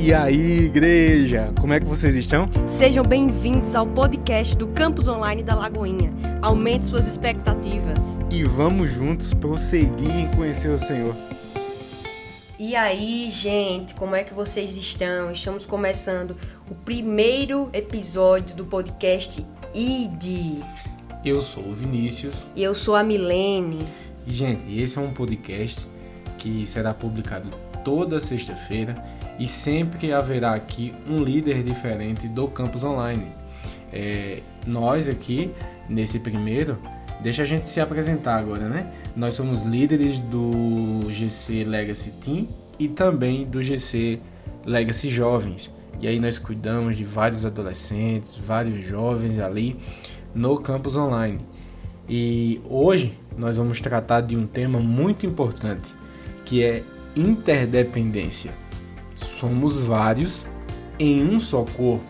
E aí, igreja, como é que vocês estão? Sejam bem-vindos ao podcast do Campus Online da Lagoinha. Aumente suas expectativas. E vamos juntos prosseguir em conhecer o Senhor. E aí, gente, como é que vocês estão? Estamos começando o primeiro episódio do podcast ID. Eu sou o Vinícius. E eu sou a Milene. E, gente, esse é um podcast que será publicado toda sexta-feira e sempre haverá aqui um líder diferente do campus online. É, nós aqui, nesse primeiro, deixa a gente se apresentar agora, né? Nós somos líderes do GC Legacy Team e também do GC Legacy Jovens. E aí nós cuidamos de vários adolescentes, vários jovens ali no campus online. E hoje nós vamos tratar de um tema muito importante, que é interdependência somos vários em um só corpo,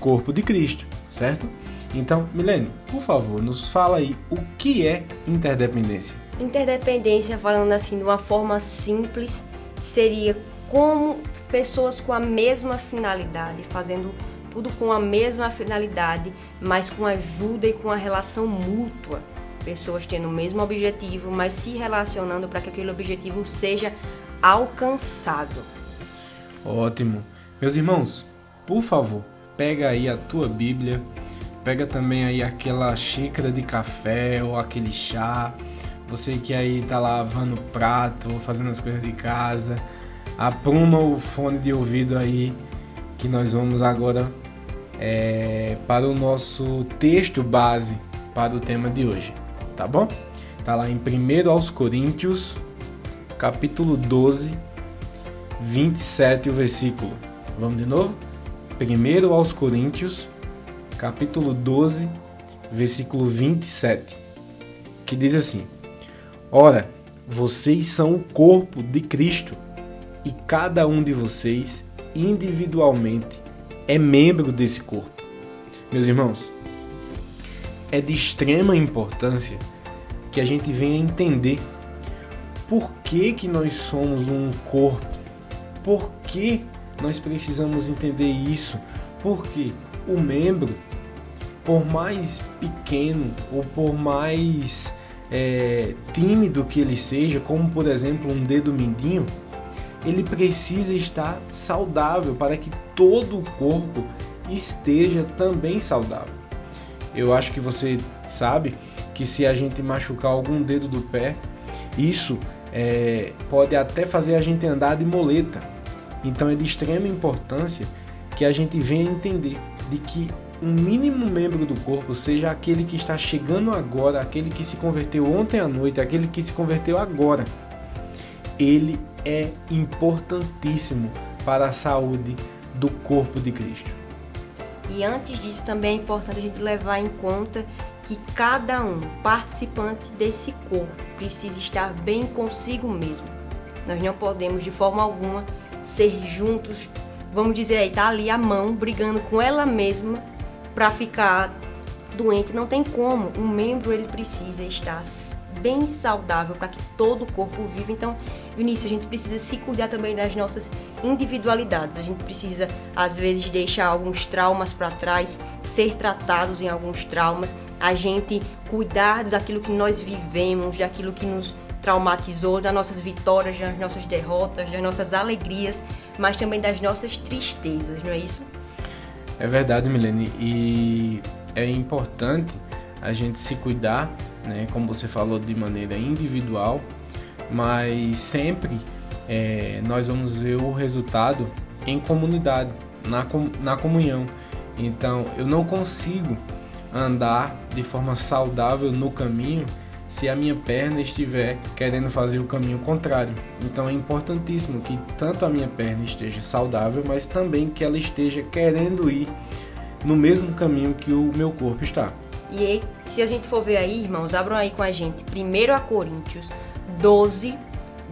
corpo de Cristo, certo? Então, Milene, por favor, nos fala aí o que é interdependência. Interdependência, falando assim de uma forma simples, seria como pessoas com a mesma finalidade, fazendo tudo com a mesma finalidade, mas com ajuda e com a relação mútua. Pessoas tendo o mesmo objetivo, mas se relacionando para que aquele objetivo seja alcançado. Ótimo. Meus irmãos, por favor, pega aí a tua Bíblia, pega também aí aquela xícara de café ou aquele chá. Você que aí tá lavando prato, fazendo as coisas de casa, apruma o fone de ouvido aí que nós vamos agora é, para o nosso texto base para o tema de hoje, tá bom? Tá lá em 1 aos Coríntios, capítulo 12, 27 o versículo. Vamos de novo? Primeiro aos Coríntios, capítulo 12, versículo 27, que diz assim: Ora, vocês são o corpo de Cristo, e cada um de vocês, individualmente, é membro desse corpo. Meus irmãos, é de extrema importância que a gente venha entender por que, que nós somos um corpo por que nós precisamos entender isso? Porque o membro, por mais pequeno ou por mais é, tímido que ele seja, como por exemplo um dedo mindinho, ele precisa estar saudável para que todo o corpo esteja também saudável. Eu acho que você sabe que se a gente machucar algum dedo do pé, isso é, pode até fazer a gente andar de moleta. Então é de extrema importância que a gente venha entender de que um mínimo membro do corpo, seja aquele que está chegando agora, aquele que se converteu ontem à noite, aquele que se converteu agora, ele é importantíssimo para a saúde do corpo de Cristo. E antes disso, também é importante a gente levar em conta que cada um participante desse corpo precisa estar bem consigo mesmo. Nós não podemos, de forma alguma, ser juntos, vamos dizer aí, tá ali a mão brigando com ela mesma para ficar doente, não tem como. Um membro ele precisa estar bem saudável para que todo o corpo viva. Então, Vinícius, a gente precisa se cuidar também das nossas individualidades. A gente precisa, às vezes, deixar alguns traumas para trás, ser tratados em alguns traumas, a gente cuidar daquilo que nós vivemos, daquilo que nos traumatizou, das nossas vitórias, das nossas derrotas, das nossas alegrias, mas também das nossas tristezas, não é isso? É verdade, Milene, e é importante a gente se cuidar, né, como você falou, de maneira individual, mas sempre é, nós vamos ver o resultado em comunidade, na, na comunhão. Então, eu não consigo andar de forma saudável no caminho se a minha perna estiver querendo fazer o caminho contrário. Então é importantíssimo que tanto a minha perna esteja saudável, mas também que ela esteja querendo ir no mesmo caminho que o meu corpo está. E aí, se a gente for ver aí, irmãos, abram aí com a gente 1 a Coríntios 12,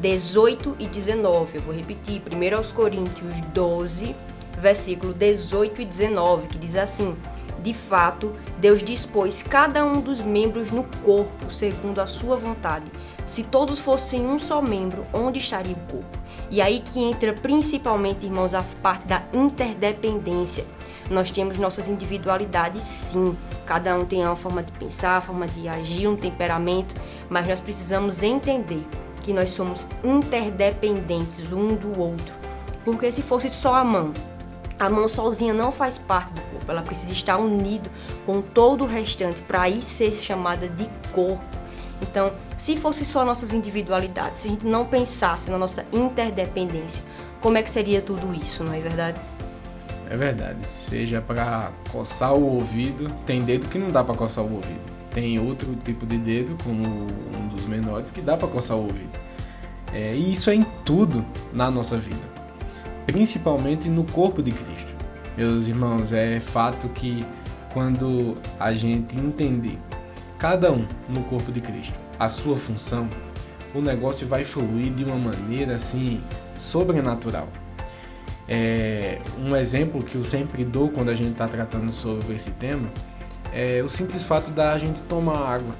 18 e 19. Eu vou repetir, 1 aos Coríntios 12, versículo 18 e 19, que diz assim: de fato, Deus dispôs cada um dos membros no corpo segundo a sua vontade. Se todos fossem um só membro, onde estaria o corpo? E aí que entra principalmente, irmãos, a parte da interdependência. Nós temos nossas individualidades, sim. Cada um tem uma forma de pensar, uma forma de agir, um temperamento, mas nós precisamos entender que nós somos interdependentes um do outro. Porque se fosse só a mão, a mão sozinha não faz parte do corpo, ela precisa estar unido com todo o restante para aí ser chamada de corpo. Então, se fosse só nossas individualidades, se a gente não pensasse na nossa interdependência, como é que seria tudo isso, não é verdade? É verdade. Seja para coçar o ouvido, tem dedo que não dá para coçar o ouvido. Tem outro tipo de dedo, como um dos menores, que dá para coçar o ouvido. É, e isso é em tudo na nossa vida, principalmente no corpo de Cristo. Meus irmãos, é fato que quando a gente entender cada um no corpo de Cristo a sua função, o negócio vai fluir de uma maneira assim sobrenatural. É, um exemplo que eu sempre dou quando a gente está tratando sobre esse tema é o simples fato da gente tomar água.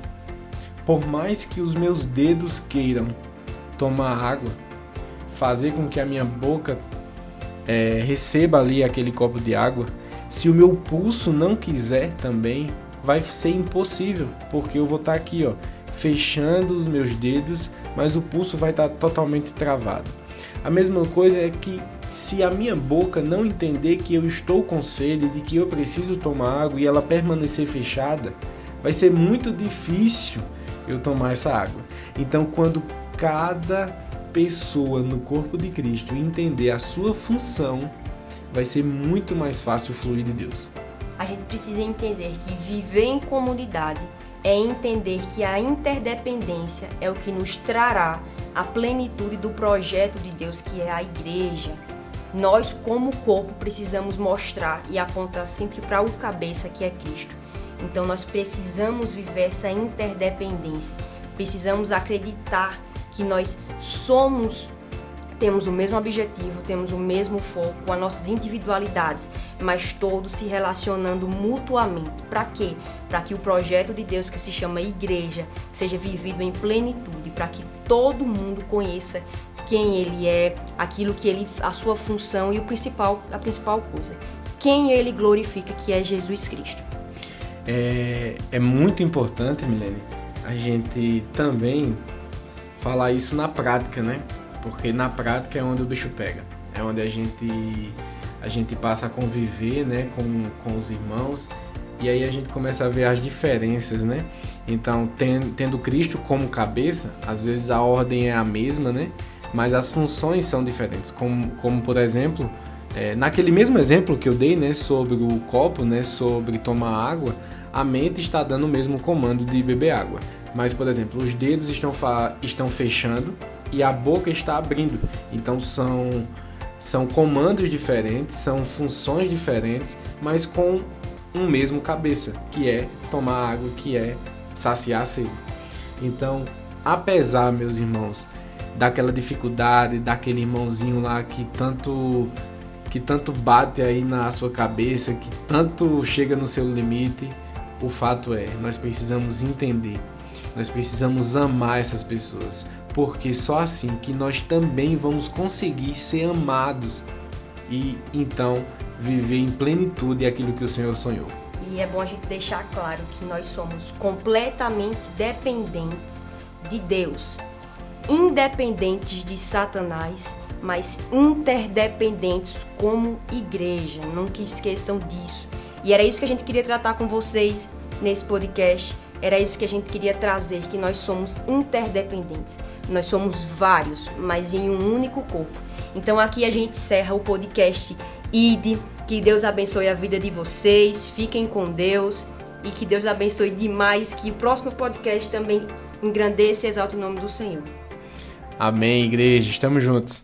Por mais que os meus dedos queiram tomar água, fazer com que a minha boca é, receba ali aquele copo de água, se o meu pulso não quiser também, vai ser impossível, porque eu vou estar tá aqui, ó, fechando os meus dedos, mas o pulso vai estar tá totalmente travado. A mesma coisa é que se a minha boca não entender que eu estou com sede, de que eu preciso tomar água e ela permanecer fechada, vai ser muito difícil eu tomar essa água. Então, quando cada pessoa no corpo de Cristo entender a sua função, vai ser muito mais fácil fluir de Deus. A gente precisa entender que viver em comunidade é entender que a interdependência é o que nos trará a plenitude do projeto de Deus que é a igreja. Nós, como corpo, precisamos mostrar e apontar sempre para o cabeça que é Cristo. Então, nós precisamos viver essa interdependência. Precisamos acreditar que nós somos temos o mesmo objetivo, temos o mesmo foco, as nossas individualidades, mas todos se relacionando mutuamente. Para quê? Para que o projeto de Deus que se chama igreja seja vivido em plenitude, para que todo mundo conheça quem ele é, aquilo que ele, a sua função e o principal, a principal coisa, quem ele glorifica, que é Jesus Cristo. É, é muito importante, Milene, a gente também falar isso na prática, né? Porque na prática é onde o bicho pega, é onde a gente a gente passa a conviver, né, com, com os irmãos e aí a gente começa a ver as diferenças, né? Então, tendo Cristo como cabeça, às vezes a ordem é a mesma, né? mas as funções são diferentes. Como, como por exemplo, é, naquele mesmo exemplo que eu dei, né, sobre o copo, né, sobre tomar água, a mente está dando o mesmo comando de beber água. Mas, por exemplo, os dedos estão, estão fechando e a boca está abrindo. Então são, são comandos diferentes, são funções diferentes, mas com um mesmo cabeça, que é tomar água, que é saciar a sede. Então, apesar, meus irmãos, daquela dificuldade, daquele irmãozinho lá que tanto que tanto bate aí na sua cabeça, que tanto chega no seu limite, o fato é, nós precisamos entender, nós precisamos amar essas pessoas, porque só assim que nós também vamos conseguir ser amados e então viver em plenitude aquilo que o Senhor sonhou. E é bom a gente deixar claro que nós somos completamente dependentes de Deus independentes de Satanás, mas interdependentes como igreja. Nunca esqueçam disso. E era isso que a gente queria tratar com vocês nesse podcast. Era isso que a gente queria trazer, que nós somos interdependentes. Nós somos vários, mas em um único corpo. Então aqui a gente encerra o podcast ID. Que Deus abençoe a vida de vocês. Fiquem com Deus e que Deus abençoe demais. Que o próximo podcast também engrandeça e exalte o nome do Senhor. Amém, igreja. Estamos juntos.